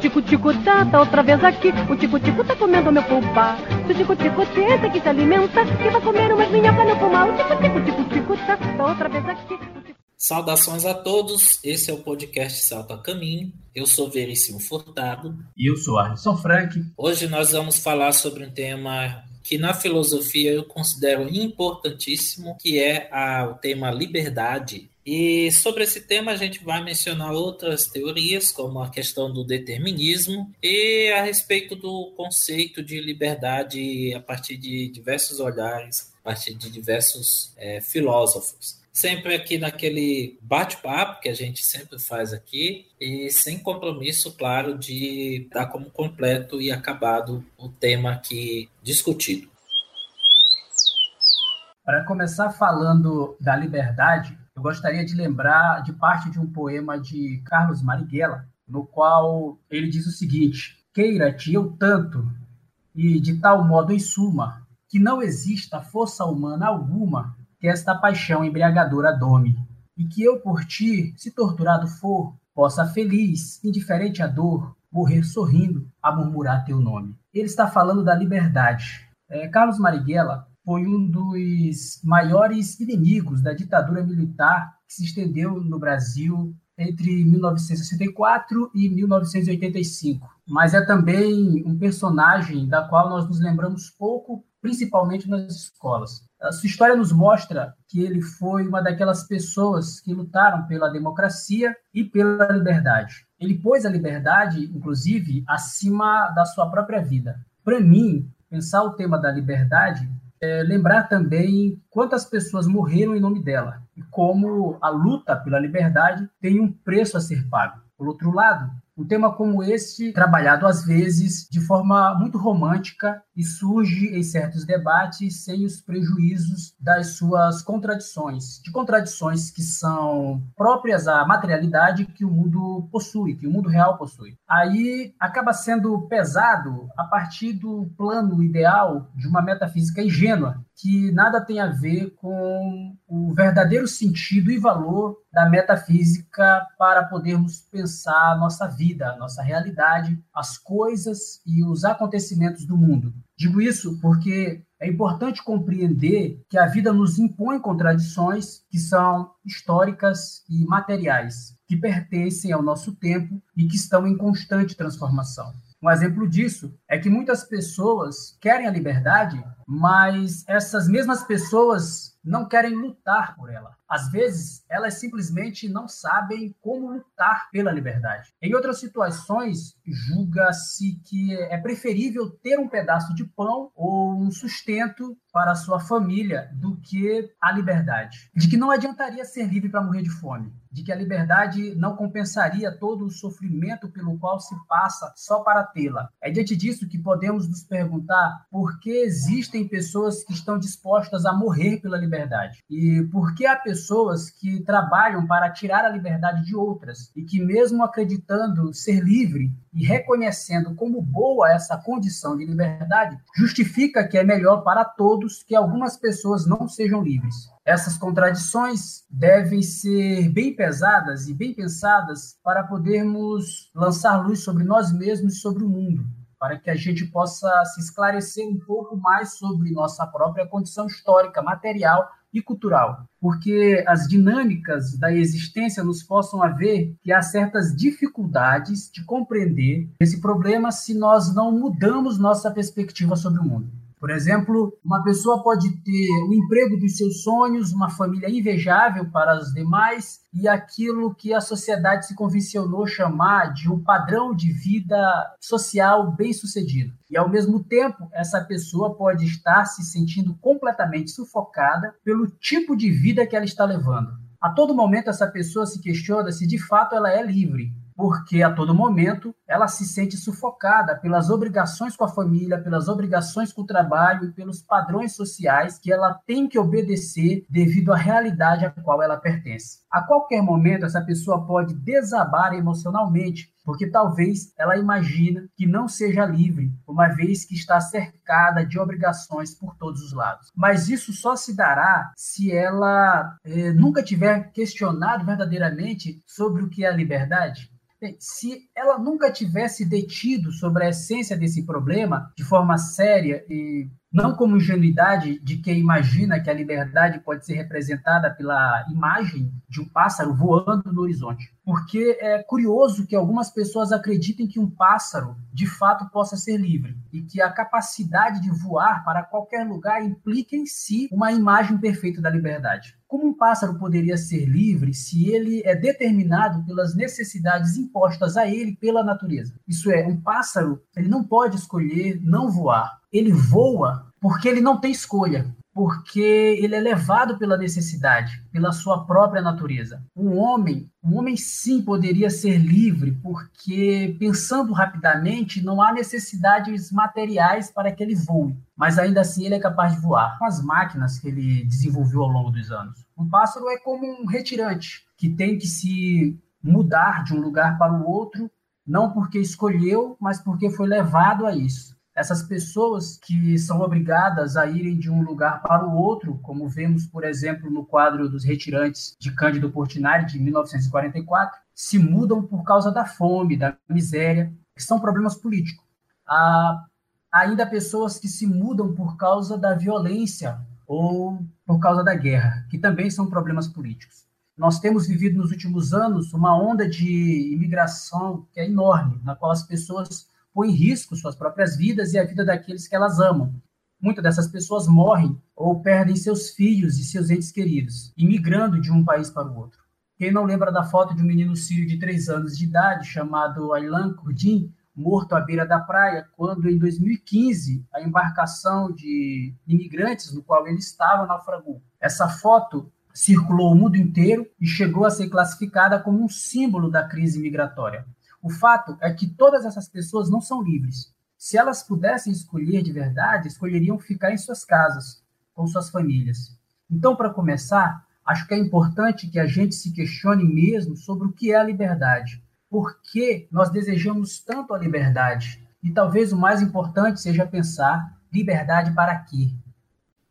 tico-tico tá, tá outra vez aqui. O tico-tico tá comendo meu pulpa. Se o tico-tico tenta que se alimenta, que vai comer umas minhocas no pulmão. O tico-tico, tico-tico tá, tá outra vez aqui. Saudações a todos, esse é o podcast Salto a Caminho. Eu sou Veríssimo Furtado. E eu sou Alisson Frank. Hoje nós vamos falar sobre um tema que na filosofia eu considero importantíssimo, que é a, o tema liberdade. E sobre esse tema a gente vai mencionar outras teorias, como a questão do determinismo e a respeito do conceito de liberdade a partir de diversos olhares, a partir de diversos é, filósofos sempre aqui naquele bate-papo que a gente sempre faz aqui e sem compromisso, claro, de dar como completo e acabado o tema aqui discutido. Para começar falando da liberdade, eu gostaria de lembrar de parte de um poema de Carlos Marighella, no qual ele diz o seguinte: Queira-te eu tanto, e de tal modo em suma, que não exista força humana alguma que esta paixão embriagadora dome, e que eu por ti, se torturado for, possa feliz, indiferente à dor, morrer sorrindo a murmurar teu nome. Ele está falando da liberdade. É, Carlos Marighella foi um dos maiores inimigos da ditadura militar que se estendeu no Brasil entre 1964 e 1985. Mas é também um personagem da qual nós nos lembramos pouco, principalmente nas escolas. A sua história nos mostra que ele foi uma daquelas pessoas que lutaram pela democracia e pela liberdade. Ele pôs a liberdade, inclusive, acima da sua própria vida. Para mim, pensar o tema da liberdade é lembrar também quantas pessoas morreram em nome dela e como a luta pela liberdade tem um preço a ser pago. Por outro lado, um tema como este, trabalhado às vezes de forma muito romântica e surge em certos debates sem os prejuízos das suas contradições, de contradições que são próprias à materialidade que o mundo possui, que o mundo real possui. Aí acaba sendo pesado a partir do plano ideal de uma metafísica ingênua, que nada tem a ver com o verdadeiro sentido e valor da metafísica para podermos pensar a nossa vida, a nossa realidade, as coisas e os acontecimentos do mundo. Digo isso porque é importante compreender que a vida nos impõe contradições que são históricas e materiais, que pertencem ao nosso tempo e que estão em constante transformação. Um exemplo disso é que muitas pessoas querem a liberdade, mas essas mesmas pessoas não querem lutar por ela. Às vezes, elas simplesmente não sabem como lutar pela liberdade. Em outras situações, julga-se que é preferível ter um pedaço de pão ou um sustento para a sua família do que a liberdade. De que não adiantaria ser livre para morrer de fome. De que a liberdade não compensaria todo o sofrimento pelo qual se passa só para tê-la. É diante disso que podemos nos perguntar por que existem pessoas que estão dispostas a morrer pela liberdade. E por que há pessoas que trabalham para tirar a liberdade de outras e que, mesmo acreditando ser livre e reconhecendo como boa essa condição de liberdade, justifica que é melhor para todos que algumas pessoas não sejam livres. Essas contradições devem ser bem pesadas e bem pensadas para podermos lançar luz sobre nós mesmos e sobre o mundo para que a gente possa se esclarecer um pouco mais sobre nossa própria condição histórica, material e cultural, porque as dinâmicas da existência nos possam haver que há certas dificuldades de compreender esse problema se nós não mudamos nossa perspectiva sobre o mundo. Por exemplo, uma pessoa pode ter o emprego dos seus sonhos, uma família invejável para os demais e aquilo que a sociedade se convencionou chamar de um padrão de vida social bem-sucedido. E ao mesmo tempo, essa pessoa pode estar se sentindo completamente sufocada pelo tipo de vida que ela está levando. A todo momento essa pessoa se questiona se de fato ela é livre, porque a todo momento ela se sente sufocada pelas obrigações com a família, pelas obrigações com o trabalho e pelos padrões sociais que ela tem que obedecer devido à realidade a qual ela pertence. A qualquer momento essa pessoa pode desabar emocionalmente, porque talvez ela imagina que não seja livre, uma vez que está cercada de obrigações por todos os lados. Mas isso só se dará se ela eh, nunca tiver questionado verdadeiramente sobre o que é a liberdade se ela nunca tivesse detido sobre a essência desse problema de forma séria e não como ingenuidade de quem imagina que a liberdade pode ser representada pela imagem de um pássaro voando no horizonte. Porque é curioso que algumas pessoas acreditem que um pássaro de fato possa ser livre e que a capacidade de voar para qualquer lugar implica em si uma imagem perfeita da liberdade. Como um pássaro poderia ser livre se ele é determinado pelas necessidades impostas a ele pela natureza? Isso é, um pássaro ele não pode escolher não voar ele voa porque ele não tem escolha, porque ele é levado pela necessidade, pela sua própria natureza. Um homem, um homem sim poderia ser livre, porque pensando rapidamente, não há necessidades materiais para que ele voe, mas ainda assim ele é capaz de voar com as máquinas que ele desenvolveu ao longo dos anos. Um pássaro é como um retirante que tem que se mudar de um lugar para o outro, não porque escolheu, mas porque foi levado a isso essas pessoas que são obrigadas a irem de um lugar para o outro, como vemos, por exemplo, no quadro dos retirantes de Cândido Portinari, de 1944, se mudam por causa da fome, da miséria, que são problemas políticos. Há ainda pessoas que se mudam por causa da violência ou por causa da guerra, que também são problemas políticos. Nós temos vivido nos últimos anos uma onda de imigração que é enorme, na qual as pessoas põe em risco suas próprias vidas e a vida daqueles que elas amam. Muitas dessas pessoas morrem ou perdem seus filhos e seus entes queridos, imigrando de um país para o outro. Quem não lembra da foto de um menino sírio de três anos de idade, chamado Aylan Kurdim, morto à beira da praia, quando em 2015 a embarcação de imigrantes no qual ele estava naufragou. Essa foto circulou o mundo inteiro e chegou a ser classificada como um símbolo da crise migratória. O fato é que todas essas pessoas não são livres. Se elas pudessem escolher de verdade, escolheriam ficar em suas casas, com suas famílias. Então, para começar, acho que é importante que a gente se questione mesmo sobre o que é a liberdade. Por que nós desejamos tanto a liberdade? E talvez o mais importante seja pensar liberdade para quê?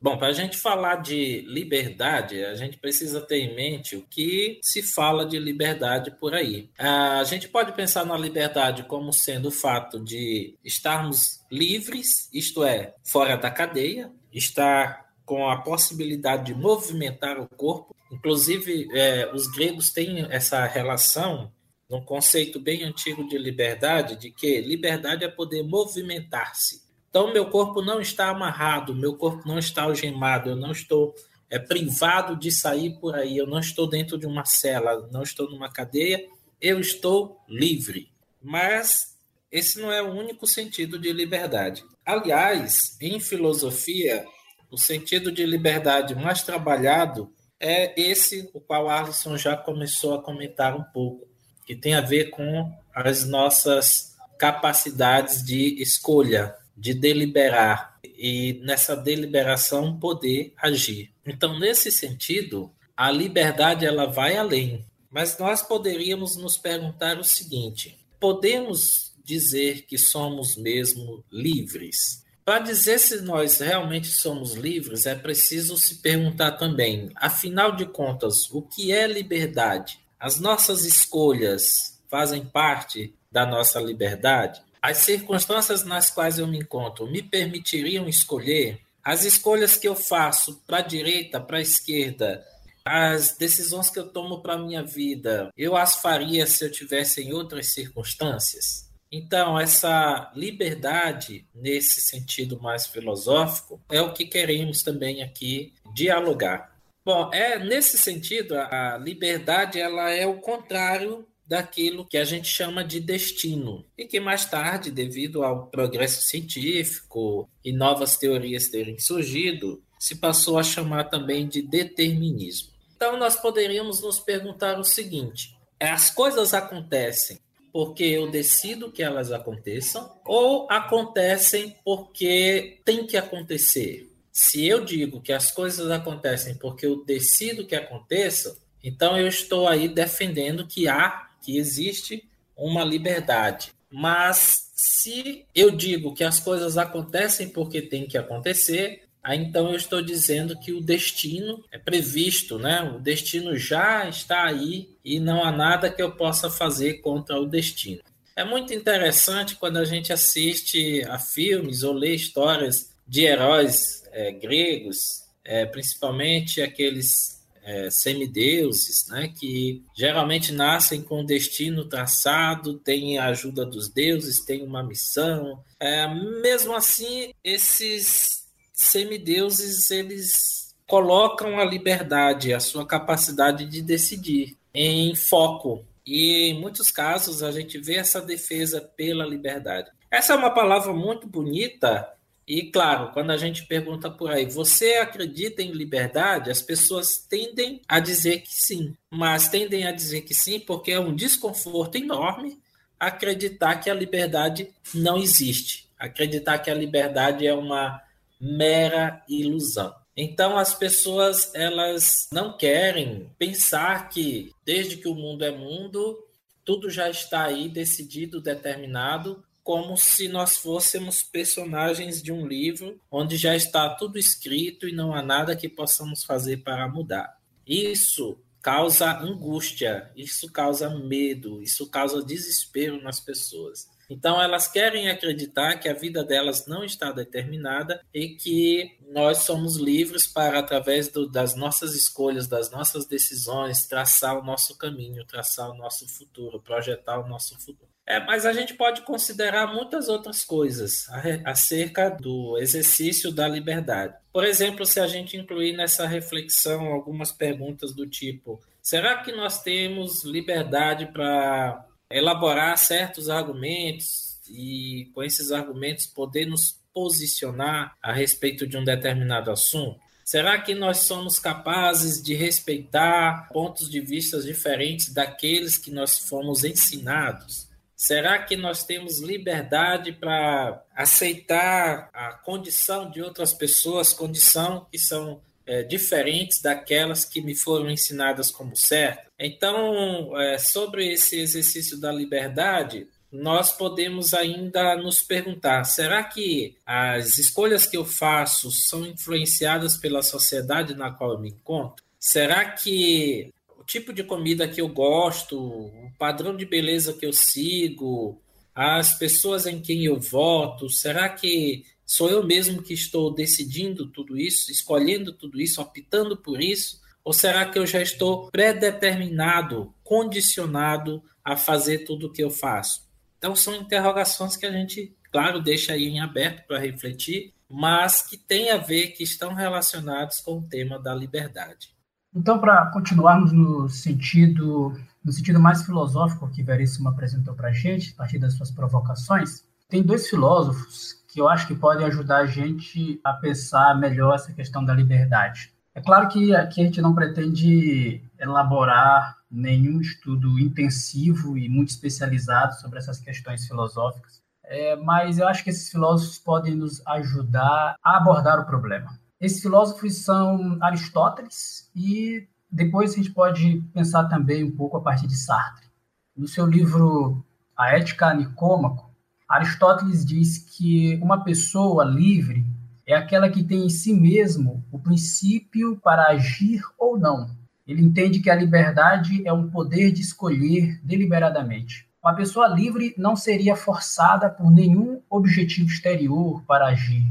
Bom, para a gente falar de liberdade, a gente precisa ter em mente o que se fala de liberdade por aí. A gente pode pensar na liberdade como sendo o fato de estarmos livres, isto é, fora da cadeia, estar com a possibilidade de movimentar o corpo. Inclusive, é, os gregos têm essa relação num conceito bem antigo de liberdade, de que liberdade é poder movimentar-se. Então, meu corpo não está amarrado, meu corpo não está algemado, eu não estou é, privado de sair por aí, eu não estou dentro de uma cela, não estou numa cadeia, eu estou livre. Mas esse não é o único sentido de liberdade. Aliás, em filosofia, o sentido de liberdade mais trabalhado é esse, o qual Alisson já começou a comentar um pouco, que tem a ver com as nossas capacidades de escolha, de deliberar e nessa deliberação poder agir. Então, nesse sentido, a liberdade ela vai além. Mas nós poderíamos nos perguntar o seguinte: podemos dizer que somos mesmo livres? Para dizer se nós realmente somos livres, é preciso se perguntar também, afinal de contas, o que é liberdade? As nossas escolhas fazem parte da nossa liberdade? As circunstâncias nas quais eu me encontro me permitiriam escolher as escolhas que eu faço para a direita, para a esquerda, as decisões que eu tomo para minha vida, eu as faria se eu tivesse em outras circunstâncias? Então, essa liberdade, nesse sentido mais filosófico, é o que queremos também aqui dialogar. Bom, é nesse sentido, a liberdade ela é o contrário daquilo que a gente chama de destino, e que mais tarde, devido ao progresso científico e novas teorias terem surgido, se passou a chamar também de determinismo. Então, nós poderíamos nos perguntar o seguinte: as coisas acontecem porque eu decido que elas aconteçam, ou acontecem porque tem que acontecer? Se eu digo que as coisas acontecem porque eu decido que aconteçam, então eu estou aí defendendo que há que existe uma liberdade. Mas se eu digo que as coisas acontecem porque tem que acontecer, aí então eu estou dizendo que o destino é previsto, né? O destino já está aí e não há nada que eu possa fazer contra o destino. É muito interessante quando a gente assiste a filmes ou lê histórias de heróis é, gregos, é, principalmente aqueles é, semideuses, né, que geralmente nascem com destino traçado, têm a ajuda dos deuses, têm uma missão. É, mesmo assim, esses semideuses eles colocam a liberdade, a sua capacidade de decidir em foco. E em muitos casos a gente vê essa defesa pela liberdade. Essa é uma palavra muito bonita e claro, quando a gente pergunta por aí, você acredita em liberdade? As pessoas tendem a dizer que sim, mas tendem a dizer que sim porque é um desconforto enorme acreditar que a liberdade não existe, acreditar que a liberdade é uma mera ilusão. Então as pessoas elas não querem pensar que desde que o mundo é mundo, tudo já está aí decidido, determinado como se nós fôssemos personagens de um livro onde já está tudo escrito e não há nada que possamos fazer para mudar. Isso causa angústia, isso causa medo, isso causa desespero nas pessoas. Então elas querem acreditar que a vida delas não está determinada e que nós somos livres para, através do, das nossas escolhas, das nossas decisões, traçar o nosso caminho, traçar o nosso futuro, projetar o nosso futuro. É, mas a gente pode considerar muitas outras coisas acerca do exercício da liberdade. Por exemplo, se a gente incluir nessa reflexão algumas perguntas do tipo: será que nós temos liberdade para elaborar certos argumentos e, com esses argumentos, poder nos posicionar a respeito de um determinado assunto? Será que nós somos capazes de respeitar pontos de vista diferentes daqueles que nós fomos ensinados? Será que nós temos liberdade para aceitar a condição de outras pessoas, condição que são é, diferentes daquelas que me foram ensinadas como certo? Então, é, sobre esse exercício da liberdade, nós podemos ainda nos perguntar: será que as escolhas que eu faço são influenciadas pela sociedade na qual eu me encontro? Será que tipo de comida que eu gosto, o padrão de beleza que eu sigo, as pessoas em quem eu voto, será que sou eu mesmo que estou decidindo tudo isso, escolhendo tudo isso, optando por isso? Ou será que eu já estou predeterminado, condicionado a fazer tudo o que eu faço? Então são interrogações que a gente, claro, deixa aí em aberto para refletir, mas que tem a ver, que estão relacionados com o tema da liberdade. Então, para continuarmos no sentido, no sentido mais filosófico que Veríssimo apresentou para a gente, a partir das suas provocações, tem dois filósofos que eu acho que podem ajudar a gente a pensar melhor essa questão da liberdade. É claro que aqui a gente não pretende elaborar nenhum estudo intensivo e muito especializado sobre essas questões filosóficas, é, mas eu acho que esses filósofos podem nos ajudar a abordar o problema. Esses filósofos são Aristóteles e depois a gente pode pensar também um pouco a partir de Sartre. No seu livro A Ética Nicômaco, Aristóteles diz que uma pessoa livre é aquela que tem em si mesmo o princípio para agir ou não. Ele entende que a liberdade é um poder de escolher deliberadamente. Uma pessoa livre não seria forçada por nenhum objetivo exterior para agir.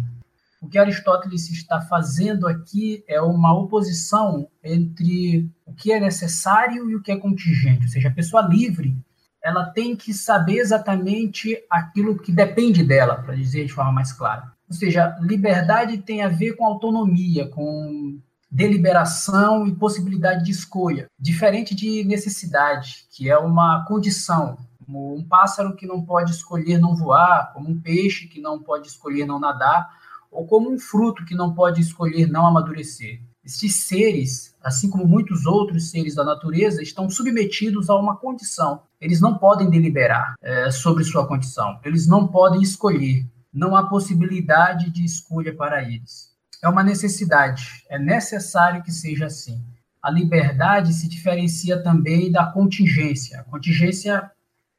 O que Aristóteles está fazendo aqui é uma oposição entre o que é necessário e o que é contingente, ou seja, a pessoa livre ela tem que saber exatamente aquilo que depende dela, para dizer de forma mais clara. Ou seja, liberdade tem a ver com autonomia, com deliberação e possibilidade de escolha, diferente de necessidade, que é uma condição, como um pássaro que não pode escolher não voar, como um peixe que não pode escolher não nadar, ou como um fruto que não pode escolher não amadurecer. Estes seres, assim como muitos outros seres da natureza, estão submetidos a uma condição. Eles não podem deliberar é, sobre sua condição. Eles não podem escolher. Não há possibilidade de escolha para eles. É uma necessidade. É necessário que seja assim. A liberdade se diferencia também da contingência. A contingência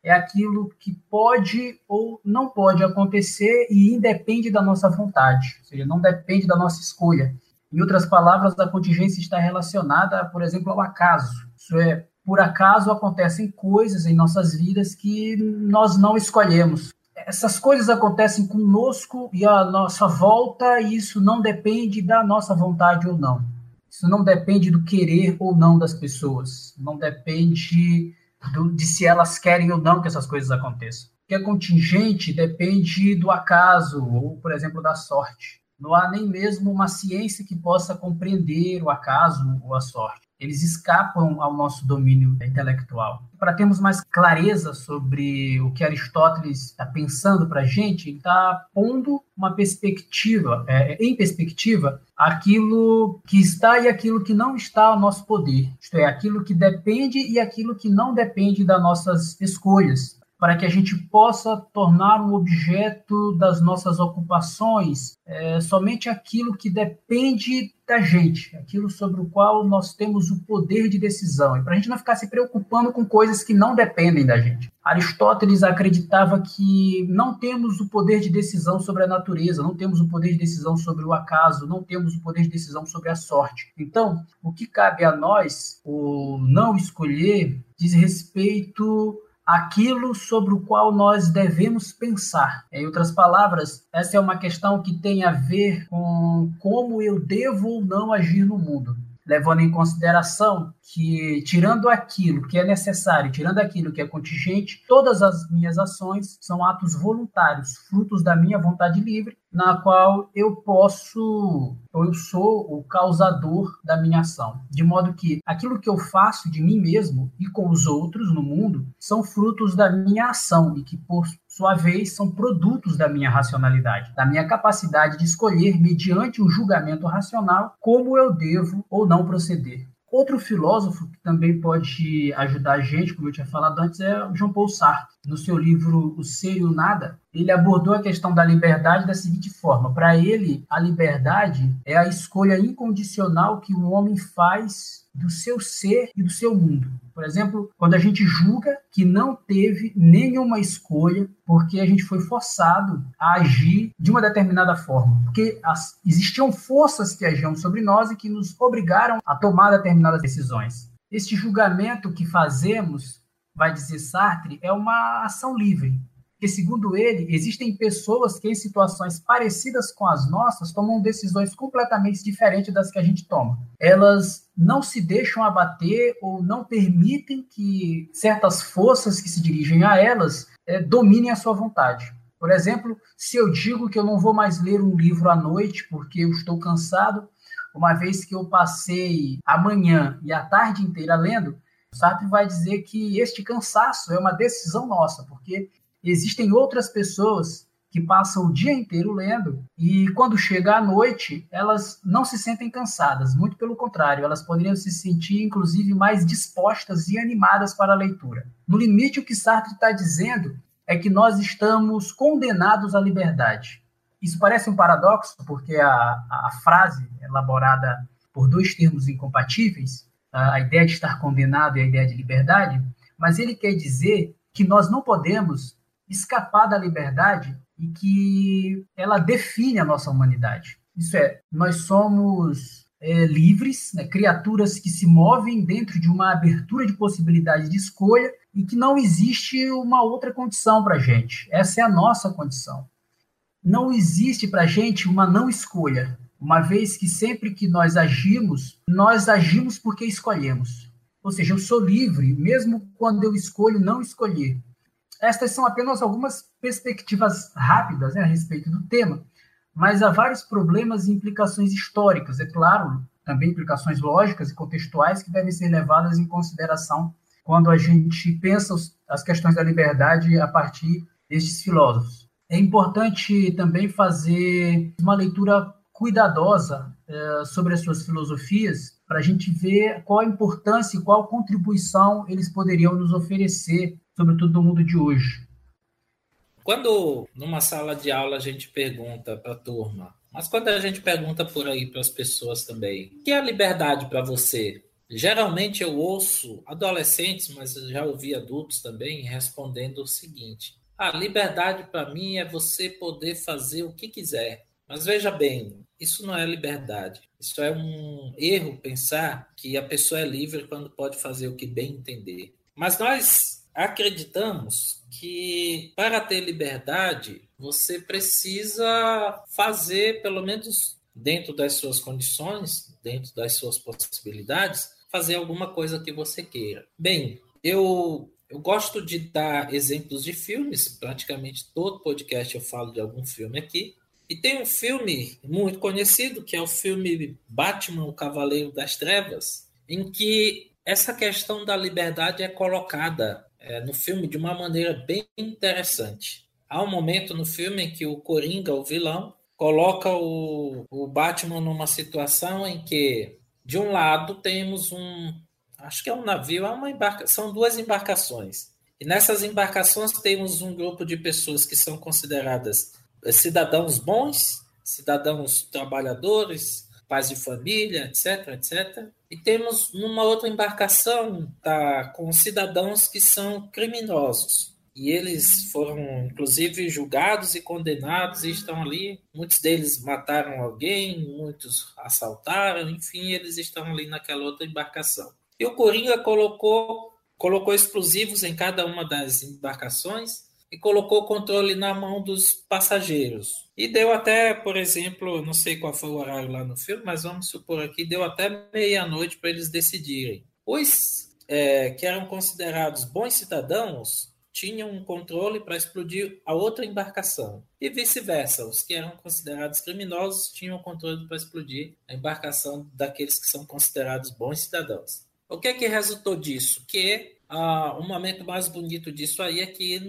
é aquilo que pode ou não pode acontecer e independe da nossa vontade, ou seja, não depende da nossa escolha. Em outras palavras, a contingência está relacionada, por exemplo, ao acaso. Isso é, por acaso acontecem coisas em nossas vidas que nós não escolhemos. Essas coisas acontecem conosco e à nossa volta, e isso não depende da nossa vontade ou não. Isso não depende do querer ou não das pessoas. Não depende do, de se elas querem ou não que essas coisas aconteçam. O que é contingente depende do acaso ou, por exemplo, da sorte. Não há nem mesmo uma ciência que possa compreender o acaso ou a sorte eles escapam ao nosso domínio intelectual. Para termos mais clareza sobre o que Aristóteles está pensando para a gente, ele está pondo uma perspectiva, é, em perspectiva, aquilo que está e aquilo que não está ao nosso poder. Isto é, aquilo que depende e aquilo que não depende das nossas escolhas para que a gente possa tornar um objeto das nossas ocupações é, somente aquilo que depende da gente, aquilo sobre o qual nós temos o poder de decisão, e para a gente não ficar se preocupando com coisas que não dependem da gente. Aristóteles acreditava que não temos o poder de decisão sobre a natureza, não temos o poder de decisão sobre o acaso, não temos o poder de decisão sobre a sorte. Então, o que cabe a nós, o não escolher, diz respeito aquilo sobre o qual nós devemos pensar. Em outras palavras, essa é uma questão que tem a ver com como eu devo ou não agir no mundo levando em consideração que, tirando aquilo que é necessário, tirando aquilo que é contingente, todas as minhas ações são atos voluntários, frutos da minha vontade livre, na qual eu posso, ou eu sou o causador da minha ação. De modo que aquilo que eu faço de mim mesmo e com os outros no mundo são frutos da minha ação e que, por sua vez, são produtos da minha racionalidade, da minha capacidade de escolher, mediante um julgamento racional, como eu devo ou não proceder. Outro filósofo que também pode ajudar a gente, como eu tinha falado antes, é o Jean Paul Sartre. No seu livro O Ser e o Nada, ele abordou a questão da liberdade da seguinte forma: para ele, a liberdade é a escolha incondicional que o homem faz do seu ser e do seu mundo. Por exemplo, quando a gente julga que não teve nenhuma escolha porque a gente foi forçado a agir de uma determinada forma, porque as, existiam forças que agiam sobre nós e que nos obrigaram a tomar determinadas decisões. Este julgamento que fazemos, vai dizer Sartre, é uma ação livre, porque, segundo ele, existem pessoas que, em situações parecidas com as nossas, tomam decisões completamente diferentes das que a gente toma. Elas não se deixam abater ou não permitem que certas forças que se dirigem a elas é, dominem a sua vontade. Por exemplo, se eu digo que eu não vou mais ler um livro à noite porque eu estou cansado, uma vez que eu passei a manhã e a tarde inteira lendo, Sartre vai dizer que este cansaço é uma decisão nossa, porque Existem outras pessoas que passam o dia inteiro lendo e quando chega à noite, elas não se sentem cansadas, muito pelo contrário, elas poderiam se sentir inclusive mais dispostas e animadas para a leitura. No limite, o que Sartre está dizendo é que nós estamos condenados à liberdade. Isso parece um paradoxo, porque a, a frase elaborada por dois termos incompatíveis, a ideia de estar condenado e a ideia de liberdade, mas ele quer dizer que nós não podemos escapar da liberdade e que ela define a nossa humanidade. Isso é, nós somos é, livres, né, criaturas que se movem dentro de uma abertura de possibilidade de escolha e que não existe uma outra condição para a gente. Essa é a nossa condição. Não existe para a gente uma não escolha, uma vez que sempre que nós agimos, nós agimos porque escolhemos. Ou seja, eu sou livre, mesmo quando eu escolho não escolher. Estas são apenas algumas perspectivas rápidas né, a respeito do tema, mas há vários problemas e implicações históricas, é claro, também implicações lógicas e contextuais que devem ser levadas em consideração quando a gente pensa as questões da liberdade a partir destes filósofos. É importante também fazer uma leitura cuidadosa é, sobre as suas filosofias para a gente ver qual a importância e qual contribuição eles poderiam nos oferecer sobretudo no mundo de hoje. Quando numa sala de aula a gente pergunta para a turma, mas quando a gente pergunta por aí para as pessoas também, o que é a liberdade para você? Geralmente eu ouço adolescentes, mas já ouvi adultos também respondendo o seguinte: a liberdade para mim é você poder fazer o que quiser. Mas veja bem, isso não é liberdade. Isso é um erro pensar que a pessoa é livre quando pode fazer o que bem entender. Mas nós acreditamos que para ter liberdade, você precisa fazer, pelo menos dentro das suas condições, dentro das suas possibilidades, fazer alguma coisa que você queira. Bem, eu eu gosto de dar exemplos de filmes, praticamente todo podcast eu falo de algum filme aqui. E tem um filme muito conhecido, que é o filme Batman, o Cavaleiro das Trevas, em que essa questão da liberdade é colocada é, no filme de uma maneira bem interessante. Há um momento no filme em que o Coringa, o vilão, coloca o, o Batman numa situação em que, de um lado, temos um. Acho que é um navio, é uma embarca, são duas embarcações. E nessas embarcações temos um grupo de pessoas que são consideradas cidadãos bons, cidadãos trabalhadores, pais de família, etc, etc. E temos numa outra embarcação tá, com cidadãos que são criminosos. E eles foram, inclusive, julgados e condenados e estão ali. Muitos deles mataram alguém, muitos assaltaram, enfim, eles estão ali naquela outra embarcação. E o Coringa colocou, colocou explosivos em cada uma das embarcações e colocou o controle na mão dos passageiros. E deu até, por exemplo, não sei qual foi o horário lá no filme, mas vamos supor aqui, deu até meia-noite para eles decidirem. Os é, que eram considerados bons cidadãos tinham um controle para explodir a outra embarcação. E vice-versa, os que eram considerados criminosos tinham o controle para explodir a embarcação daqueles que são considerados bons cidadãos. O que é que resultou disso? Que ah, o momento mais bonito disso aí é que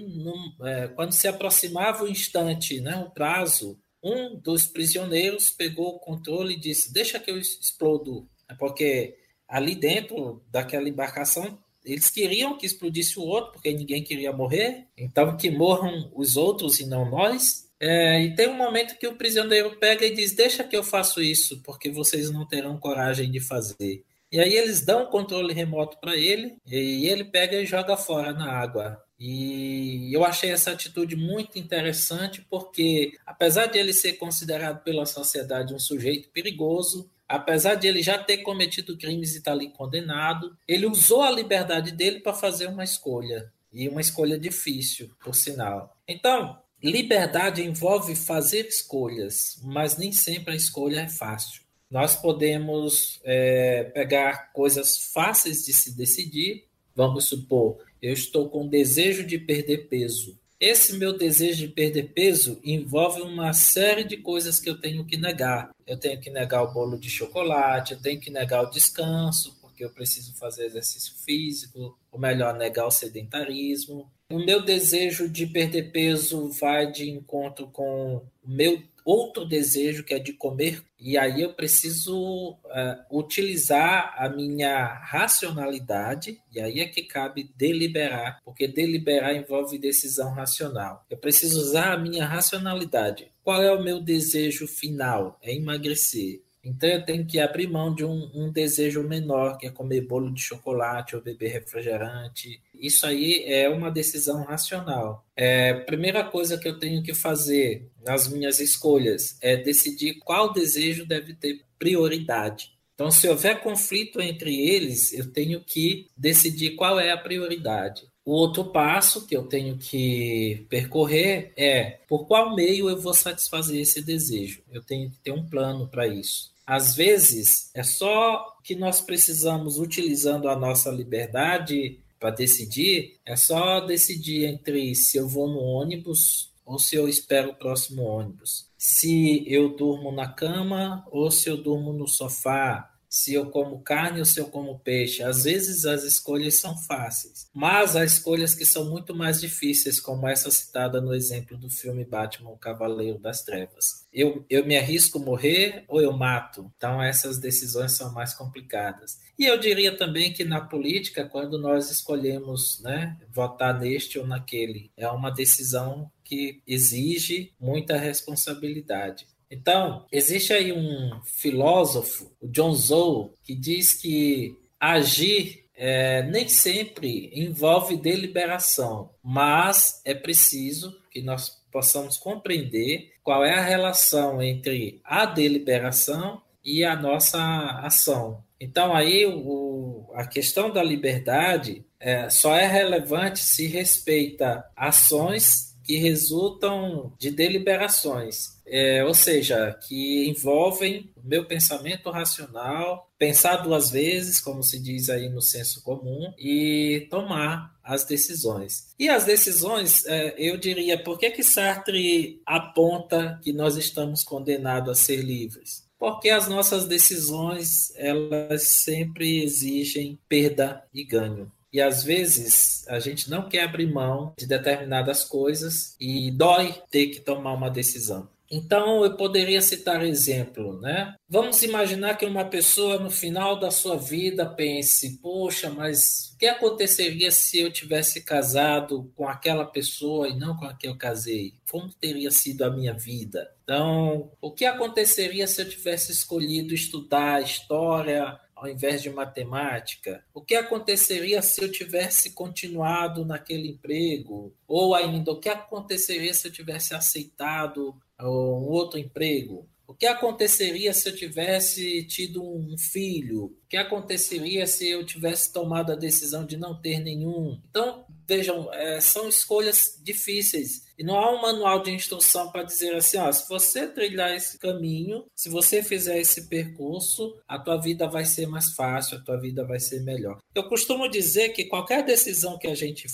é, quando se aproximava o instante, né, o prazo, um dos prisioneiros pegou o controle e disse: Deixa que eu explodo. É porque ali dentro daquela embarcação eles queriam que explodisse o outro, porque ninguém queria morrer, então que morram os outros e não nós. É, e tem um momento que o prisioneiro pega e diz: Deixa que eu faço isso, porque vocês não terão coragem de fazer. E aí eles dão o controle remoto para ele e ele pega e joga fora na água. E eu achei essa atitude muito interessante porque, apesar de ele ser considerado pela sociedade um sujeito perigoso, apesar de ele já ter cometido crimes e estar tá ali condenado, ele usou a liberdade dele para fazer uma escolha. E uma escolha difícil, por sinal. Então, liberdade envolve fazer escolhas, mas nem sempre a escolha é fácil. Nós podemos é, pegar coisas fáceis de se decidir. Vamos supor, eu estou com desejo de perder peso. Esse meu desejo de perder peso envolve uma série de coisas que eu tenho que negar. Eu tenho que negar o bolo de chocolate, eu tenho que negar o descanso, porque eu preciso fazer exercício físico, ou melhor, negar o sedentarismo. O meu desejo de perder peso vai de encontro com o meu outro desejo que é de comer, e aí eu preciso uh, utilizar a minha racionalidade, e aí é que cabe deliberar, porque deliberar envolve decisão racional. Eu preciso usar a minha racionalidade. Qual é o meu desejo final? É emagrecer. Então eu tenho que abrir mão de um, um, desejo menor, que é comer bolo de chocolate ou beber refrigerante. Isso aí é uma decisão racional. É, primeira coisa que eu tenho que fazer nas minhas escolhas é decidir qual desejo deve ter prioridade. Então, se houver conflito entre eles, eu tenho que decidir qual é a prioridade. O outro passo que eu tenho que percorrer é por qual meio eu vou satisfazer esse desejo. Eu tenho que ter um plano para isso. Às vezes, é só que nós precisamos, utilizando a nossa liberdade para decidir, é só decidir entre se eu vou no ônibus ou se eu espero o próximo ônibus. Se eu durmo na cama ou se eu durmo no sofá se eu como carne ou se eu como peixe. Às vezes as escolhas são fáceis, mas há escolhas que são muito mais difíceis, como essa citada no exemplo do filme Batman, o Cavaleiro das Trevas. Eu, eu me arrisco morrer ou eu mato? Então essas decisões são mais complicadas. E eu diria também que na política, quando nós escolhemos né, votar neste ou naquele, é uma decisão que exige muita responsabilidade. Então, existe aí um filósofo, o John Zoe, que diz que agir é, nem sempre envolve deliberação, mas é preciso que nós possamos compreender qual é a relação entre a deliberação e a nossa ação. Então, aí, o, a questão da liberdade é, só é relevante se respeita ações que resultam de deliberações, é, ou seja, que envolvem o meu pensamento racional, pensar duas vezes, como se diz aí no senso comum, e tomar as decisões. E as decisões, é, eu diria, por que, que Sartre aponta que nós estamos condenados a ser livres? porque as nossas decisões elas sempre exigem perda e ganho. E às vezes a gente não quer abrir mão de determinadas coisas e dói ter que tomar uma decisão. Então, eu poderia citar exemplo, né? Vamos imaginar que uma pessoa no final da sua vida pense: poxa, mas o que aconteceria se eu tivesse casado com aquela pessoa e não com a que eu casei? Como teria sido a minha vida? Então, o que aconteceria se eu tivesse escolhido estudar história ao invés de matemática? O que aconteceria se eu tivesse continuado naquele emprego? Ou ainda, o que aconteceria se eu tivesse aceitado um outro emprego? O que aconteceria se eu tivesse tido um filho? O que aconteceria se eu tivesse tomado a decisão de não ter nenhum? Então, vejam, é, são escolhas difíceis. E não há um manual de instrução para dizer assim, ó, se você trilhar esse caminho, se você fizer esse percurso, a tua vida vai ser mais fácil, a tua vida vai ser melhor. Eu costumo dizer que qualquer decisão que a gente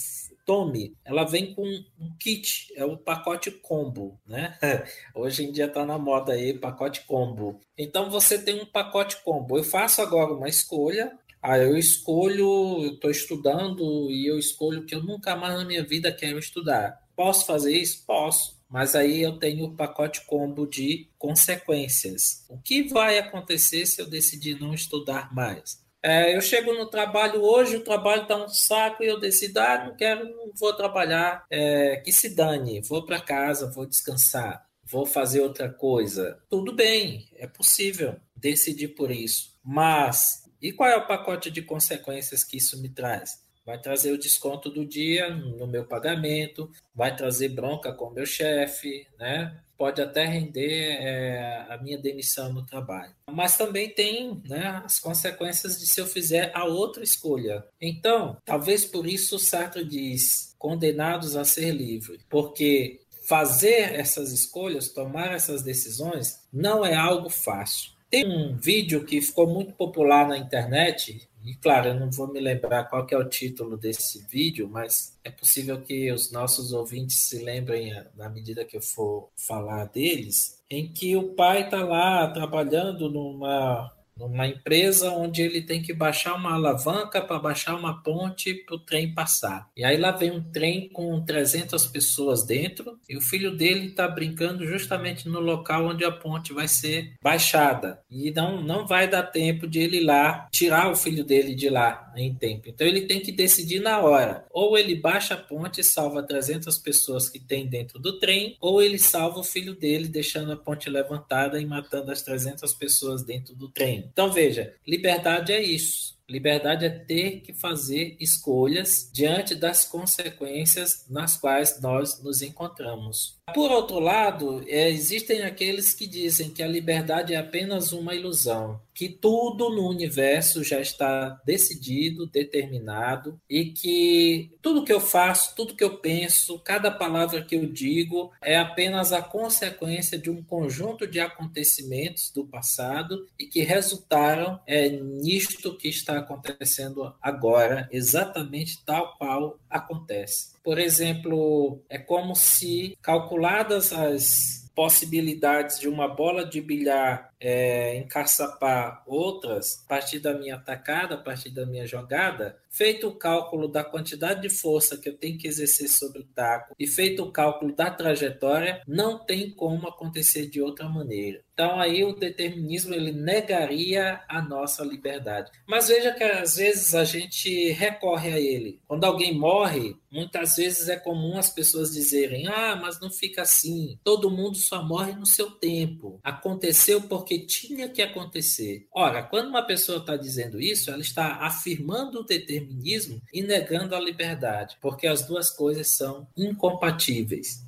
Tome, ela vem com um kit, é o pacote combo, né? Hoje em dia está na moda aí, pacote combo. Então você tem um pacote combo. Eu faço agora uma escolha, aí eu escolho, eu estou estudando e eu escolho que eu nunca mais na minha vida quero estudar. Posso fazer isso? Posso. Mas aí eu tenho o pacote combo de consequências. O que vai acontecer se eu decidir não estudar mais? É, eu chego no trabalho hoje, o trabalho está um saco e eu decido, ah, não quero, não vou trabalhar, é, que se dane, vou para casa, vou descansar, vou fazer outra coisa. Tudo bem, é possível decidir por isso. Mas, e qual é o pacote de consequências que isso me traz? Vai trazer o desconto do dia no meu pagamento, vai trazer bronca com meu chefe, né? pode até render é, a minha demissão no trabalho. Mas também tem né, as consequências de se eu fizer a outra escolha. Então, talvez por isso Sartre diz condenados a ser livre, porque fazer essas escolhas, tomar essas decisões, não é algo fácil. Tem um vídeo que ficou muito popular na internet e claro, eu não vou me lembrar qual é o título desse vídeo, mas é possível que os nossos ouvintes se lembrem eh, na medida que eu for falar deles, em que o pai está lá trabalhando numa numa empresa onde ele tem que baixar uma alavanca para baixar uma ponte para o trem passar. E aí lá vem um trem com 300 pessoas dentro e o filho dele está brincando justamente no local onde a ponte vai ser baixada. E não, não vai dar tempo de ele ir lá tirar o filho dele de lá em tempo. Então ele tem que decidir na hora. Ou ele baixa a ponte e salva 300 pessoas que tem dentro do trem, ou ele salva o filho dele deixando a ponte levantada e matando as 300 pessoas dentro do trem. Então, veja, liberdade é isso. Liberdade é ter que fazer escolhas diante das consequências nas quais nós nos encontramos. Por outro lado, é, existem aqueles que dizem que a liberdade é apenas uma ilusão, que tudo no universo já está decidido, determinado e que tudo que eu faço, tudo que eu penso, cada palavra que eu digo é apenas a consequência de um conjunto de acontecimentos do passado e que resultaram é, nisto que está acontecendo agora, exatamente tal qual acontece. Por exemplo, é como se calculadas as possibilidades de uma bola de bilhar é, encaçapar outras a partir da minha atacada, a partir da minha jogada, feito o cálculo da quantidade de força que eu tenho que exercer sobre o taco e feito o cálculo da trajetória, não tem como acontecer de outra maneira. Então aí o determinismo ele negaria a nossa liberdade. Mas veja que às vezes a gente recorre a ele. Quando alguém morre, muitas vezes é comum as pessoas dizerem: "Ah, mas não fica assim. Todo mundo só morre no seu tempo. Aconteceu porque porque tinha que acontecer. Ora, quando uma pessoa está dizendo isso, ela está afirmando o determinismo e negando a liberdade, porque as duas coisas são incompatíveis.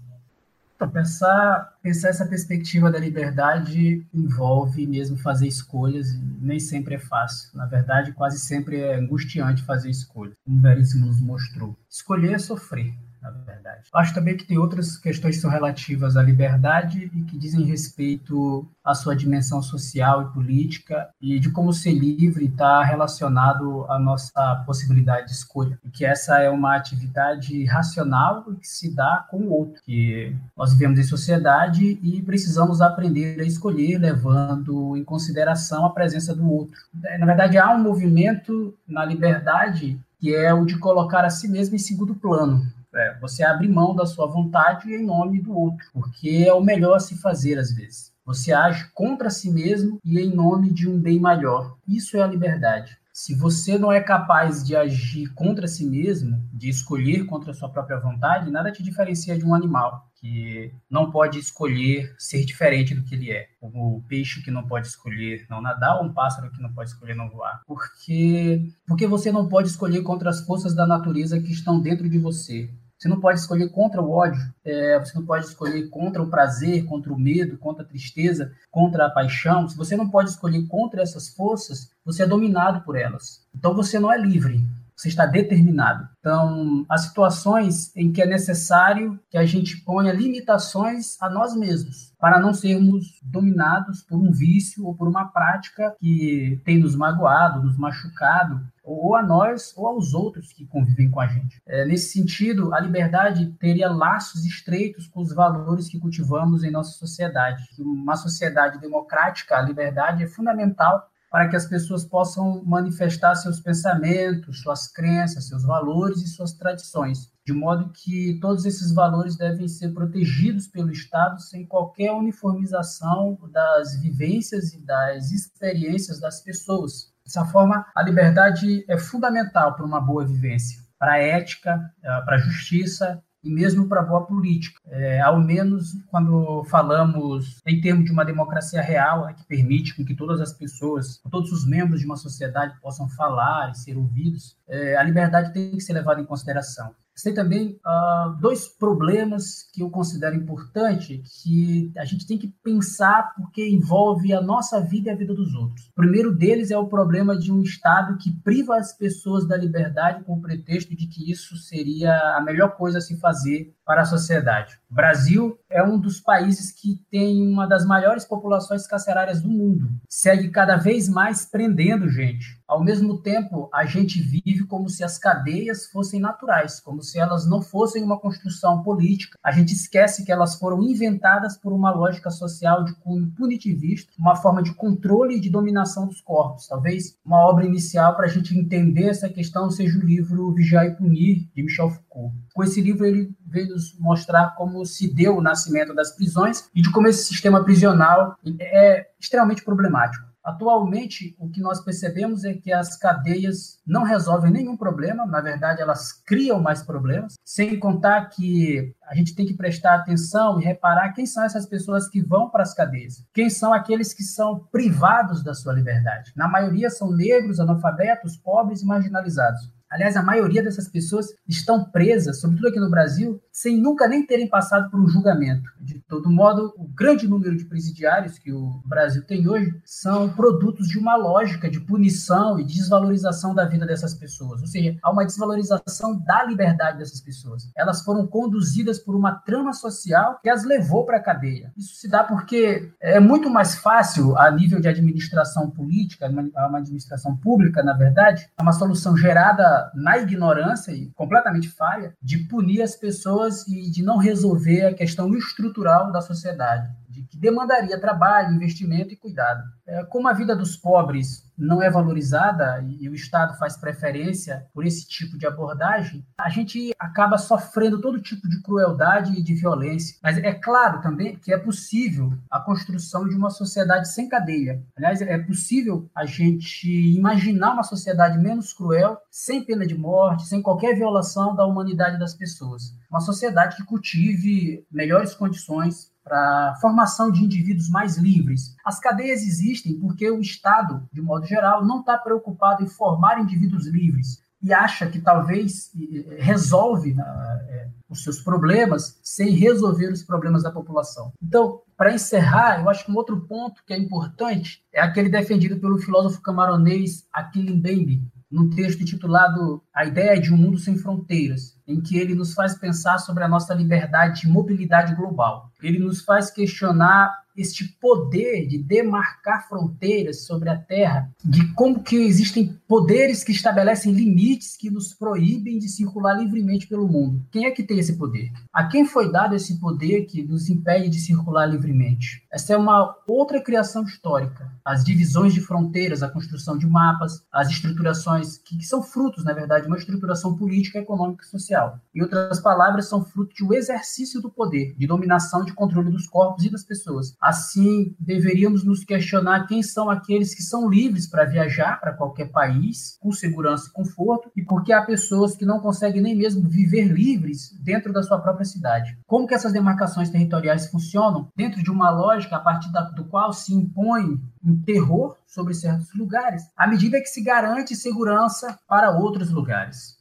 Pensar, pensar essa perspectiva da liberdade envolve mesmo fazer escolhas, e nem sempre é fácil. Na verdade, quase sempre é angustiante fazer escolhas, como Veríssimo nos mostrou. Escolher é sofrer na verdade. Acho também que tem outras questões que são relativas à liberdade e que dizem respeito à sua dimensão social e política e de como ser livre está relacionado à nossa possibilidade de escolha. E que essa é uma atividade racional e que se dá com o outro, que nós vivemos em sociedade e precisamos aprender a escolher levando em consideração a presença do outro. Na verdade, há um movimento na liberdade que é o de colocar a si mesmo em segundo plano. É, você abre mão da sua vontade em nome do outro, porque é o melhor a se fazer às vezes. Você age contra si mesmo e em nome de um bem maior. Isso é a liberdade. Se você não é capaz de agir contra si mesmo, de escolher contra a sua própria vontade, nada te diferencia de um animal que não pode escolher ser diferente do que ele é. Como o peixe que não pode escolher não nadar, ou um pássaro que não pode escolher não voar. Porque, porque você não pode escolher contra as forças da natureza que estão dentro de você. Você não pode escolher contra o ódio, é, você não pode escolher contra o prazer, contra o medo, contra a tristeza, contra a paixão. Se você não pode escolher contra essas forças, você é dominado por elas. Então você não é livre, você está determinado. Então, há situações em que é necessário que a gente ponha limitações a nós mesmos, para não sermos dominados por um vício ou por uma prática que tem nos magoado, nos machucado, ou a nós ou aos outros que convivem com a gente. É, nesse sentido, a liberdade teria laços estreitos com os valores que cultivamos em nossa sociedade. Uma sociedade democrática, a liberdade é fundamental para que as pessoas possam manifestar seus pensamentos, suas crenças, seus valores e suas tradições, de modo que todos esses valores devem ser protegidos pelo Estado sem qualquer uniformização das vivências e das experiências das pessoas. Dessa forma, a liberdade é fundamental para uma boa vivência, para a ética, eh, para a justiça e mesmo para boa política. É, ao menos quando falamos em termos de uma democracia real, né, que permite que todas as pessoas, todos os membros de uma sociedade possam falar e ser ouvidos, é, a liberdade tem que ser levada em consideração. Tem também uh, dois problemas que eu considero importante que a gente tem que pensar porque envolve a nossa vida e a vida dos outros. O primeiro deles é o problema de um Estado que priva as pessoas da liberdade com o pretexto de que isso seria a melhor coisa a se fazer para a sociedade. O Brasil é um dos países que tem uma das maiores populações carcerárias do mundo. Segue cada vez mais prendendo gente. Ao mesmo tempo, a gente vive como se as cadeias fossem naturais, como se elas não fossem uma construção política. A gente esquece que elas foram inventadas por uma lógica social de cunho punitivista, uma forma de controle e de dominação dos corpos. Talvez uma obra inicial para a gente entender essa questão seja o livro Vigiar e Punir, de Michel Foucault. Com esse livro, ele veio nos mostrar como se deu o nascimento das prisões e de como esse sistema prisional é extremamente problemático. Atualmente, o que nós percebemos é que as cadeias não resolvem nenhum problema, na verdade, elas criam mais problemas, sem contar que a gente tem que prestar atenção e reparar quem são essas pessoas que vão para as cadeias, quem são aqueles que são privados da sua liberdade. Na maioria são negros, analfabetos, pobres e marginalizados. Aliás, a maioria dessas pessoas estão presas, sobretudo aqui no Brasil, sem nunca nem terem passado por um julgamento. De todo modo, o grande número de presidiários que o Brasil tem hoje são produtos de uma lógica de punição e desvalorização da vida dessas pessoas. Ou seja, há uma desvalorização da liberdade dessas pessoas. Elas foram conduzidas por uma trama social que as levou para a cadeia. Isso se dá porque é muito mais fácil, a nível de administração política, uma administração pública, na verdade, é uma solução gerada na ignorância e completamente falha de punir as pessoas e de não resolver a questão estrutural da sociedade, de que demandaria trabalho, investimento e cuidado. É, como a vida dos pobres não é valorizada e o Estado faz preferência por esse tipo de abordagem, a gente acaba sofrendo todo tipo de crueldade e de violência. Mas é claro também que é possível a construção de uma sociedade sem cadeia. Aliás, é possível a gente imaginar uma sociedade menos cruel, sem pena de morte, sem qualquer violação da humanidade das pessoas. Uma sociedade que cultive melhores condições para a formação de indivíduos mais livres. As cadeias existem porque o Estado, de modo geral, não está preocupado em formar indivíduos livres e acha que talvez resolve né, é, os seus problemas sem resolver os problemas da população. Então, para encerrar, eu acho que um outro ponto que é importante é aquele defendido pelo filósofo camaronês Achille Mbembe, num texto intitulado A Ideia de um Mundo Sem Fronteiras, em que ele nos faz pensar sobre a nossa liberdade de mobilidade global. Ele nos faz questionar este poder de demarcar fronteiras sobre a Terra, de como que existem poderes que estabelecem limites que nos proíbem de circular livremente pelo mundo. Quem é que tem esse poder? A quem foi dado esse poder que nos impede de circular livremente? Essa é uma outra criação histórica. As divisões de fronteiras, a construção de mapas, as estruturações que são frutos, na verdade, de uma estruturação política, econômica e social. Em outras palavras, são fruto de um exercício do poder, de dominação de controle dos corpos e das pessoas. Assim, deveríamos nos questionar quem são aqueles que são livres para viajar para qualquer país com segurança e conforto e porque há pessoas que não conseguem nem mesmo viver livres dentro da sua própria cidade. Como que essas demarcações territoriais funcionam dentro de uma lógica a partir da, do qual se impõe um terror sobre certos lugares, à medida que se garante segurança para outros lugares.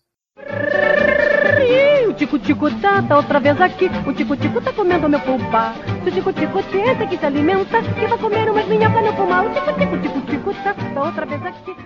O tico-tico tá, tá outra vez aqui. O tico-tico tá comendo meu pulpa. Se o tico-tico tenta que se alimenta, que vai comer umas minhocas no pulmão. O tico-tico, tico-tico tá, tá outra vez aqui.